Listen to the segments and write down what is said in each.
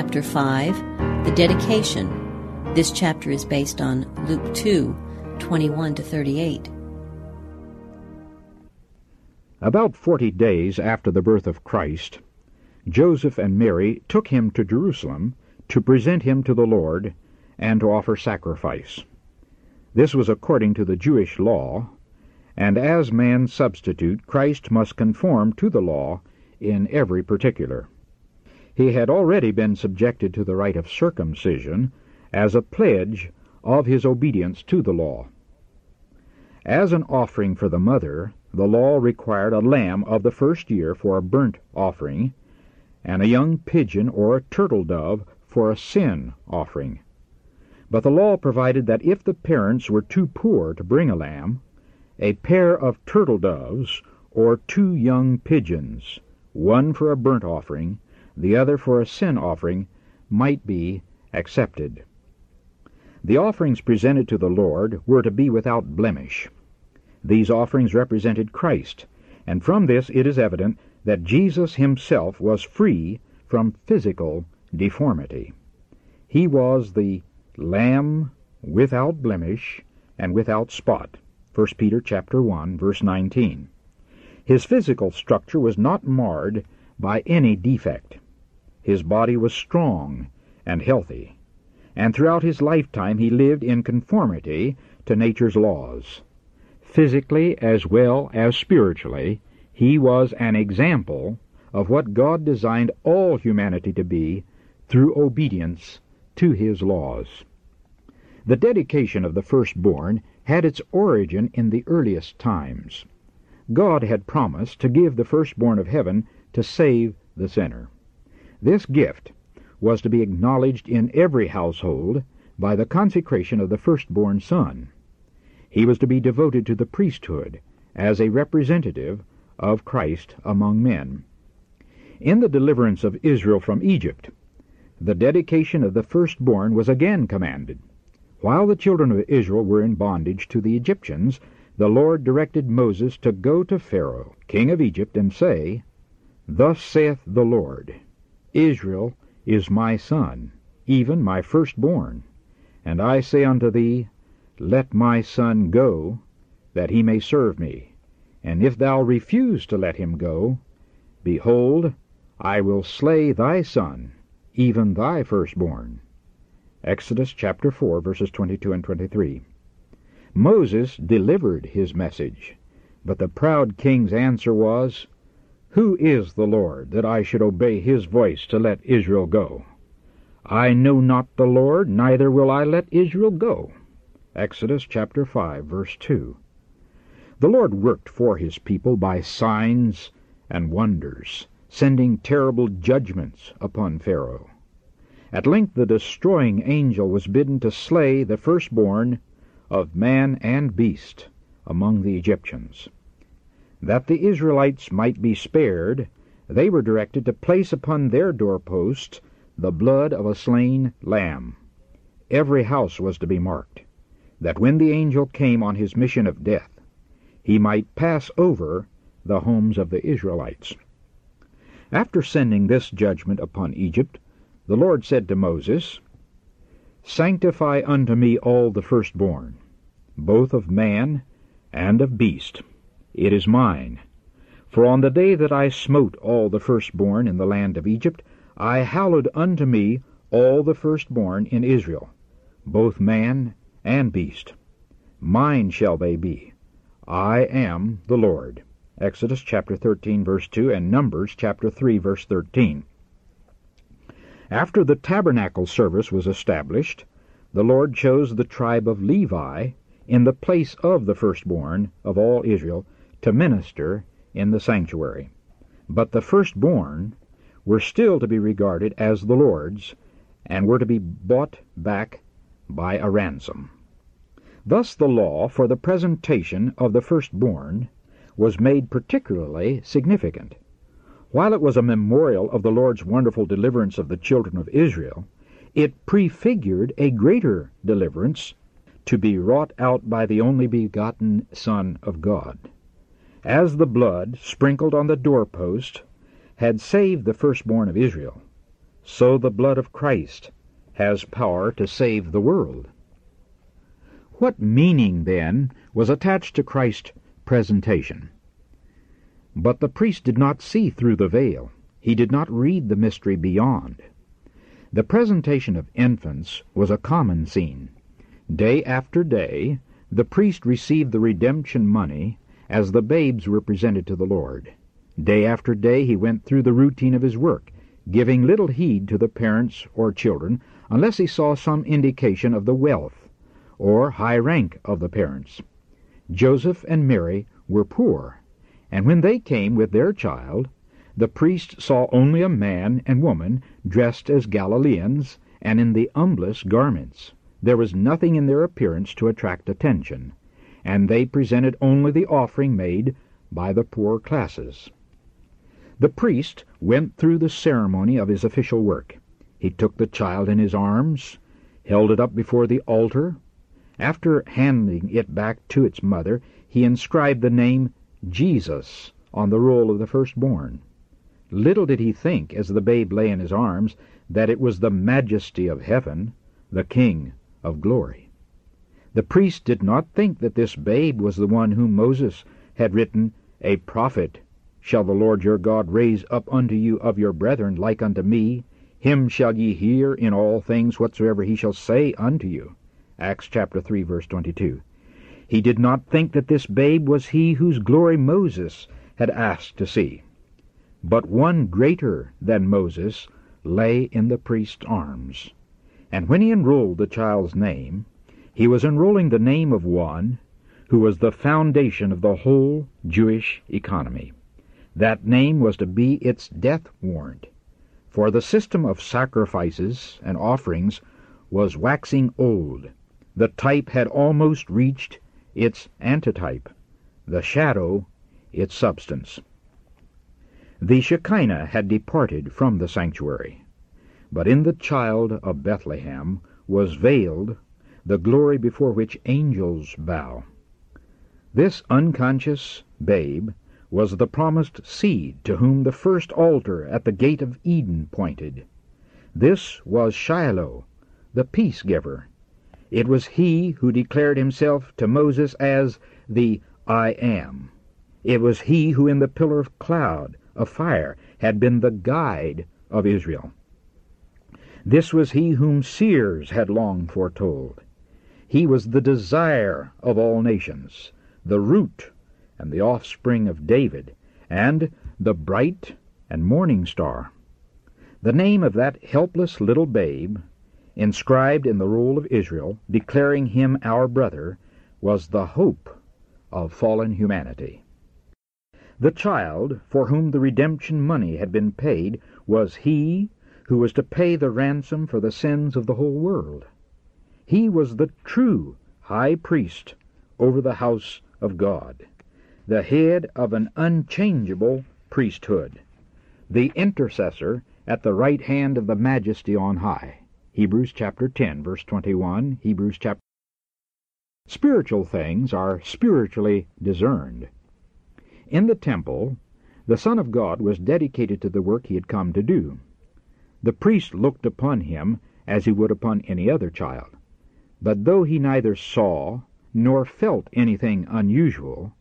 chapter 5, the dedication. This chapter is based on Luke 2, 21 to 38. About forty days after the birth of Christ, Joseph and Mary took him to Jerusalem to present him to the Lord and to offer sacrifice. This was according to the Jewish law, and as man's substitute, Christ must conform to the law in every particular. He had already been subjected to the rite of circumcision as a pledge of his obedience to the law. As an offering for the mother, the law required a lamb of the first year for a burnt offering, and a young pigeon or a turtle dove for a sin offering. But the law provided that if the parents were too poor to bring a lamb, a pair of turtle doves or two young pigeons, one for a burnt offering, the other for a sin offering, might be accepted. The offerings presented to the Lord were to be without blemish. These offerings represented Christ, and from this it is evident that Jesus himself was free from physical deformity. He was the Lamb without blemish and without spot. 1 Peter chapter 1 verse 19. His physical structure was not marred by any defect. His body was strong and healthy, and throughout his lifetime he lived in conformity to nature's laws. Physically as well as spiritually, he was an example of what God designed all humanity to be through obedience to his laws. The dedication of the firstborn had its origin in the earliest times. God had promised to give the firstborn of heaven to save the sinner. This gift was to be acknowledged in every household by the consecration of the firstborn son. He was to be devoted to the priesthood as a representative of Christ among men. In the deliverance of Israel from Egypt, the dedication of the firstborn was again commanded. While the children of Israel were in bondage to the Egyptians, the Lord directed Moses to go to Pharaoh, king of Egypt, and say, Thus saith the Lord, Israel is my son, even my firstborn. And I say unto thee, Let my son go, that he may serve me. And if thou refuse to let him go, behold, I will slay thy son, even thy firstborn. Exodus chapter 4, verses 22 and 23. Moses delivered his message, but the proud king's answer was, Who is the Lord, that I should obey his voice to let Israel go? I know not the Lord, neither will I let Israel go. Exodus chapter 5, verse 2. The Lord worked for his people by signs and wonders, sending terrible judgments upon Pharaoh. At length the destroying angel was bidden to slay the firstborn of man and beast among the Egyptians. That the Israelites might be spared, they were directed to place upon their doorposts the blood of a slain lamb. Every house was to be marked, that when the angel came on his mission of death, he might pass over the homes of the Israelites. After sending this judgment upon Egypt, the Lord said to Moses, Sanctify unto me all the firstborn, both of man and of beast. It is mine. For on the day that I smote all the firstborn in the land of Egypt, I hallowed unto me all the firstborn in Israel, both man and beast. Mine shall they be. I am the Lord. Exodus chapter 13 verse 2 and Numbers chapter 3 verse 13. After the tabernacle service was established, the Lord chose the tribe of Levi in the place of the firstborn of all Israel to minister in the sanctuary. But the firstborn were still to be regarded as the Lord's, and were to be bought back by a ransom. Thus the law for the presentation of the firstborn was made particularly significant. While it was a memorial of the Lord's wonderful deliverance of the children of Israel, it prefigured a greater deliverance to be wrought out by the only begotten Son of God. As the blood sprinkled on the doorpost had saved the firstborn of Israel, so the blood of Christ has power to save the world. What meaning, then, was attached to Christ's presentation? But the priest did not see through the veil. He did not read the mystery beyond. The presentation of infants was a common scene. Day after day, the priest received the redemption money as the babes were presented to the Lord. Day after day he went through the routine of his work, giving little heed to the parents or children unless he saw some indication of the wealth or high rank of the parents. Joseph and Mary were poor, and when they came with their child, the priest saw only a man and woman dressed as Galileans and in the humblest garments. There was nothing in their appearance to attract attention, and they presented only the offering made by the poor classes. The priest went through the ceremony of his official work. He took the child in his arms, held it up before the altar. After handing it back to its mother, he inscribed the name Jesus on the roll of the firstborn. Little did he think, as the babe lay in his arms, that it was the majesty of heaven, the King of glory. The priest did not think that this babe was the one whom Moses had written, A prophet shall the Lord your God raise up unto you of your brethren like unto me, him shall ye hear in all things whatsoever he shall say unto you. Acts chapter 3 verse 22. He did not think that this babe was he whose glory Moses had asked to see. But one greater than Moses lay in the priest's arms. And when he enrolled the child's name, he was enrolling the name of one who was the foundation of the whole Jewish economy. That name was to be its death warrant, for the system of sacrifices and offerings was waxing old. The type had almost reached its antitype, the shadow its substance. The Shekinah had departed from the sanctuary, but in the child of Bethlehem was veiled the glory before which angels bow. This unconscious babe was the promised seed to whom the first altar at the gate of Eden pointed. This was Shiloh, the peace giver. It was he who declared himself to Moses as the I am. It was he who in the pillar of cloud, of fire, had been the guide of Israel. This was he whom seers had long foretold. He was the desire of all nations, the root and the offspring of David, and the bright and morning star. The name of that helpless little babe, inscribed in the roll of Israel, declaring him our brother, was the hope of fallen humanity. The child for whom the redemption money had been paid was he who was to pay the ransom for the sins of the whole world. He was the true high priest over the house of God the head of an unchangeable priesthood, the intercessor at the right hand of the majesty on high. Hebrews chapter 10, verse 21, Hebrews chapter Spiritual things are spiritually discerned. In the temple, the Son of God was dedicated to the work he had come to do. The priest looked upon him as he would upon any other child. But though he neither saw nor felt anything unusual,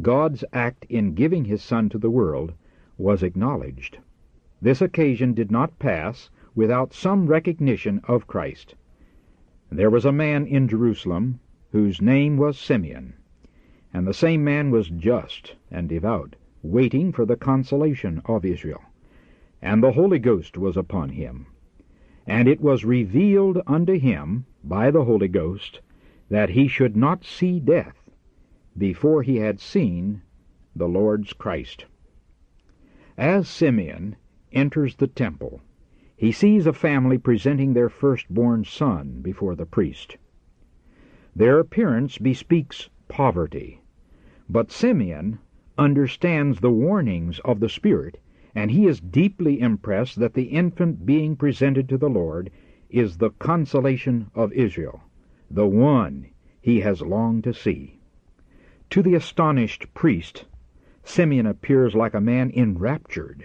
God's act in giving his Son to the world was acknowledged. This occasion did not pass without some recognition of Christ. There was a man in Jerusalem whose name was Simeon, and the same man was just and devout, waiting for the consolation of Israel. And the Holy Ghost was upon him. And it was revealed unto him by the Holy Ghost that he should not see death before he had seen the Lord's Christ. As Simeon enters the temple, he sees a family presenting their firstborn son before the priest. Their appearance bespeaks poverty, but Simeon understands the warnings of the Spirit, and he is deeply impressed that the infant being presented to the Lord is the consolation of Israel, the one he has longed to see. To the astonished priest, Simeon appears like a man enraptured.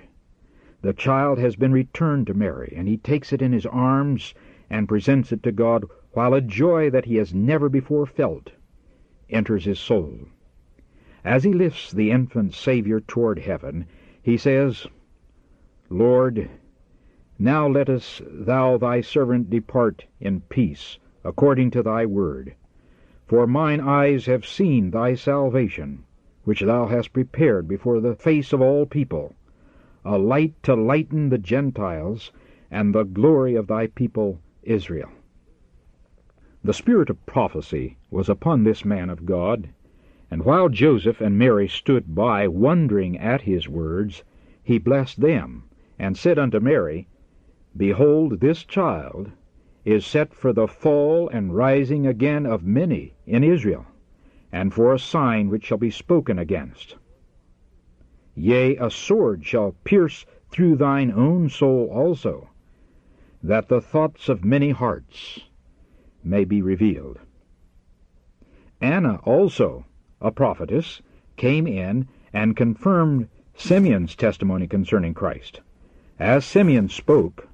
The child has been returned to Mary, and he takes it in his arms and presents it to God, while a joy that he has never before felt enters his soul. As he lifts the infant Savior toward heaven, he says, Lord, now lettest thou thy servant depart in peace, according to thy word. For mine eyes have seen thy salvation, which thou hast prepared before the face of all people, a light to lighten the Gentiles, and the glory of thy people Israel. The spirit of prophecy was upon this man of God, and while Joseph and Mary stood by wondering at his words, he blessed them, and said unto Mary, Behold, this child is set for the fall and rising again of many in Israel, and for a sign which shall be spoken against. Yea, a sword shall pierce through thine own soul also, that the thoughts of many hearts may be revealed. Anna also, a prophetess, came in and confirmed Simeon's testimony concerning Christ. As Simeon spoke,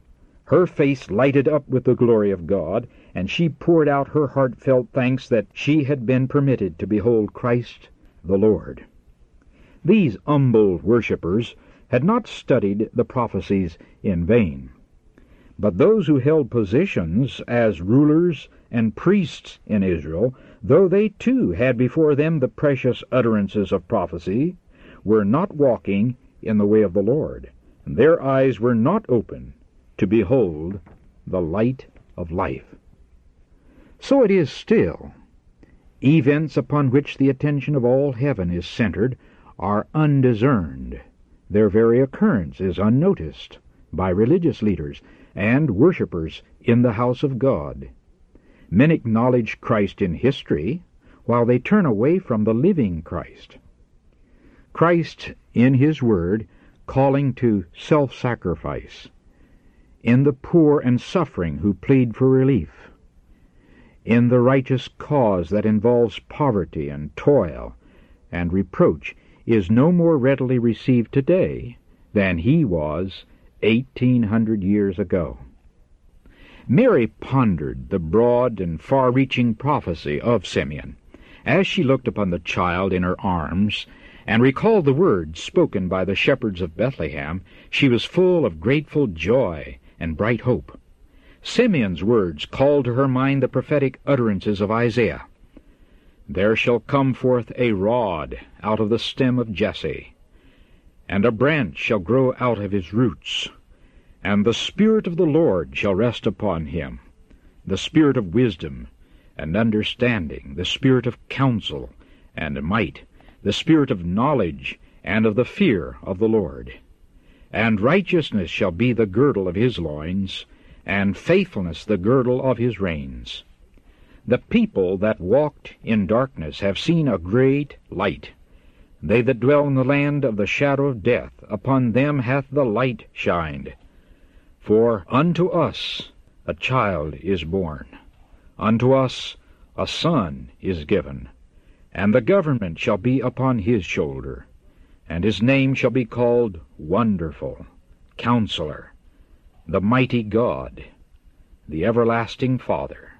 her face lighted up with the glory of God, and she poured out her heartfelt thanks that she had been permitted to behold Christ the Lord. These humble worshippers had not studied the prophecies in vain. But those who held positions as rulers and priests in Israel, though they too had before them the precious utterances of prophecy, were not walking in the way of the Lord. Their eyes were not open to behold the light of life. So it is still. Events upon which the attention of all heaven is centered are undiscerned. Their very occurrence is unnoticed by religious leaders and worshippers in the house of God. Men acknowledge Christ in history, while they turn away from the living Christ. Christ, in His Word, calling to self-sacrifice, in the poor and suffering who plead for relief, in the righteous cause that involves poverty and toil and reproach, is no more readily received today than he was eighteen hundred years ago. Mary pondered the broad and far-reaching prophecy of Simeon as she looked upon the child in her arms and recalled the words spoken by the shepherds of Bethlehem, she was full of grateful joy and bright hope. Simeon's words called to her mind the prophetic utterances of Isaiah. There shall come forth a rod out of the stem of Jesse, and a branch shall grow out of his roots. And the Spirit of the Lord shall rest upon him, the Spirit of wisdom and understanding, the Spirit of counsel and might, the Spirit of knowledge and of the fear of the Lord. And righteousness shall be the girdle of his loins, and faithfulness the girdle of his reins. The people that walked in darkness have seen a great light. They that dwell in the land of the shadow of death, upon them hath the light shined. For unto us a child is born, unto us a son is given, and the government shall be upon his shoulder, and his name shall be called Wonderful, Counselor, the Mighty God, the Everlasting Father,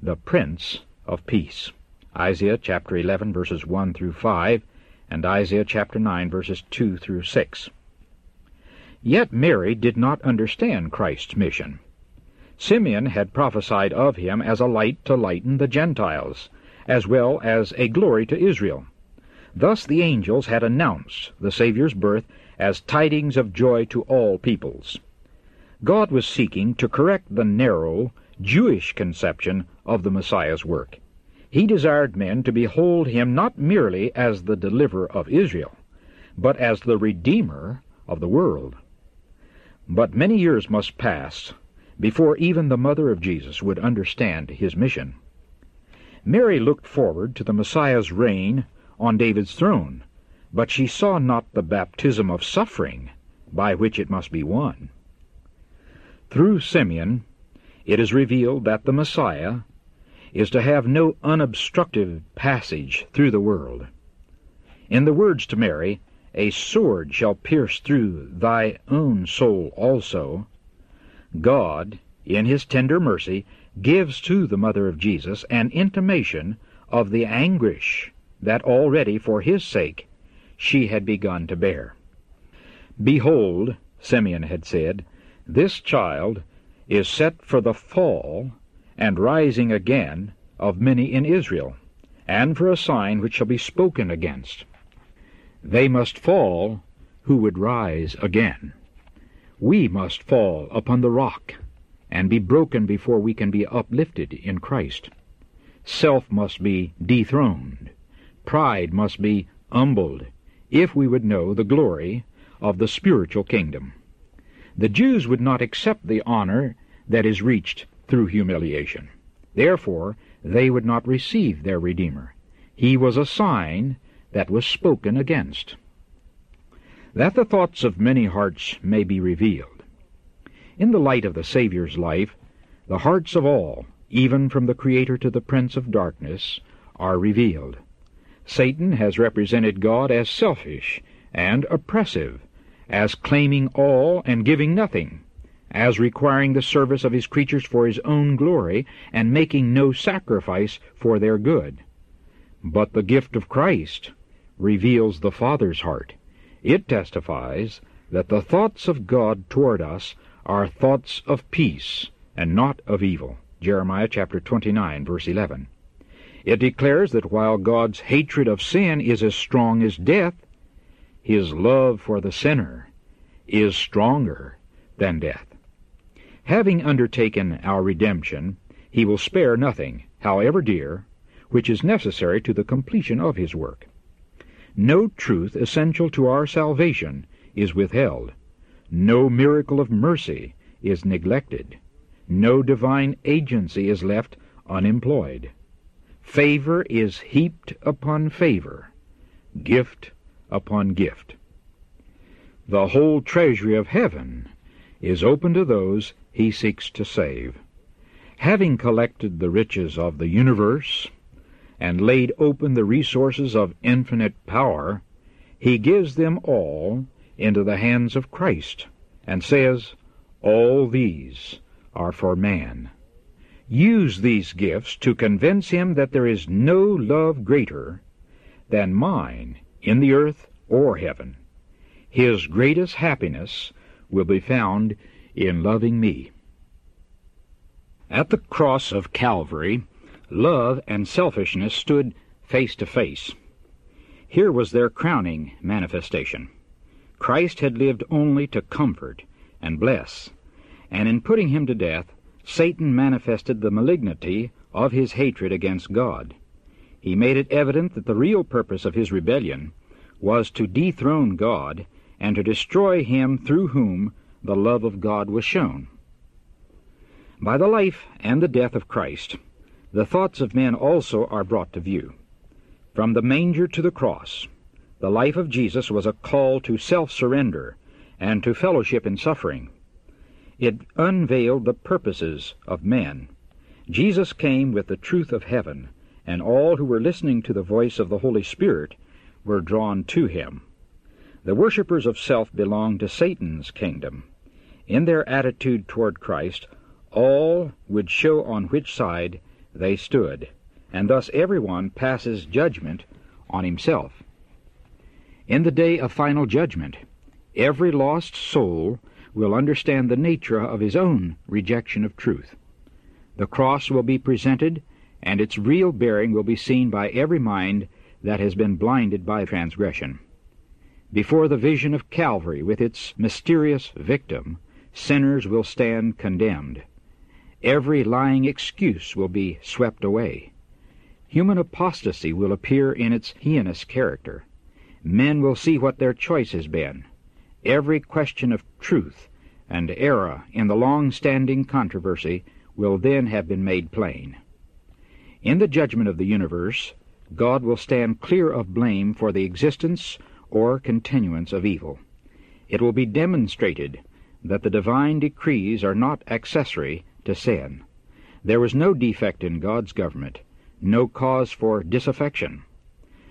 the Prince of Peace. Isaiah chapter 11 verses 1 through 5, and Isaiah chapter 9 verses 2 through 6. Yet Mary did not understand Christ's mission. Simeon had prophesied of him as a light to lighten the Gentiles, as well as a glory to Israel. Thus the angels had announced the Saviour's birth as tidings of joy to all peoples. God was seeking to correct the narrow, Jewish conception of the Messiah's work. He desired men to behold him not merely as the deliverer of Israel, but as the Redeemer of the world. But many years must pass before even the mother of Jesus would understand his mission. Mary looked forward to the Messiah's reign on David's throne, but she saw not the baptism of suffering by which it must be won. Through Simeon, it is revealed that the Messiah is to have no unobstructed passage through the world. In the words to Mary, a sword shall pierce through thy own soul also, God, in his tender mercy, gives to the mother of Jesus an intimation of the anguish that already for his sake she had begun to bear. Behold, Simeon had said, this child is set for the fall and rising again of many in Israel, and for a sign which shall be spoken against. They must fall who would rise again. We must fall upon the rock and be broken before we can be uplifted in Christ. Self must be dethroned. Pride must be humbled, if we would know the glory of the spiritual kingdom. The Jews would not accept the honor that is reached through humiliation. Therefore, they would not receive their Redeemer. He was a sign that was spoken against. That the thoughts of many hearts may be revealed. In the light of the Saviour's life, the hearts of all, even from the Creator to the Prince of Darkness, are revealed. Satan has represented God as selfish and oppressive, as claiming all and giving nothing, as requiring the service of his creatures for his own glory, and making no sacrifice for their good. But the gift of Christ reveals the Father's heart. It testifies that the thoughts of God toward us are thoughts of peace and not of evil. Jeremiah chapter 29 verse 11. It declares that while God's hatred of sin is as strong as death, his love for the sinner is stronger than death. Having undertaken our redemption, he will spare nothing, however dear, which is necessary to the completion of his work. No truth essential to our salvation is withheld. No miracle of mercy is neglected. No divine agency is left unemployed. Favor is heaped upon favor, gift upon gift. The whole treasury of heaven is open to those he seeks to save. Having collected the riches of the universe and laid open the resources of infinite power, he gives them all into the hands of Christ and says, All these are for man. Use these gifts to convince him that there is no love greater than mine in the earth or heaven. His greatest happiness will be found in loving me. At the cross of Calvary, love and selfishness stood face to face. Here was their crowning manifestation. Christ had lived only to comfort and bless, and in putting him to death, Satan manifested the malignity of his hatred against God. He made it evident that the real purpose of his rebellion was to dethrone God and to destroy him through whom the love of God was shown. By the life and the death of Christ, the thoughts of men also are brought to view. From the manger to the cross, the life of Jesus was a call to self-surrender and to fellowship in suffering. It unveiled the purposes of men. Jesus came with the truth of heaven, and all who were listening to the voice of the Holy Spirit were drawn to him. The worshippers of self belong to Satan's kingdom. In their attitude toward Christ, all would show on which side they stood, and thus everyone passes judgment on himself. In the day of final judgment, every lost soul will understand the nature of his own rejection of truth. The cross will be presented, and its real bearing will be seen by every mind that has been blinded by transgression. Before the vision of Calvary with its mysterious victim, sinners will stand condemned. Every lying excuse will be swept away. Human apostasy will appear in its heinous character. Men will see what their choice has been. Every question of truth and error in the long-standing controversy will then have been made plain. In the judgment of the universe, God will stand clear of blame for the existence or continuance of evil. It will be demonstrated that the divine decrees are not accessory to sin. There was no defect in God's government, no cause for disaffection.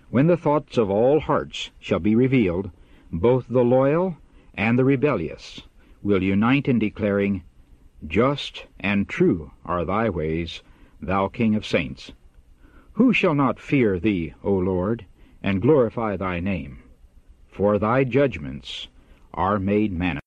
When the thoughts of all hearts shall be revealed, Both the loyal and the rebellious will unite in declaring, Just and true are thy ways, thou King of saints. Who shall not fear thee, O Lord, and glorify thy name? For thy judgments are made manifest.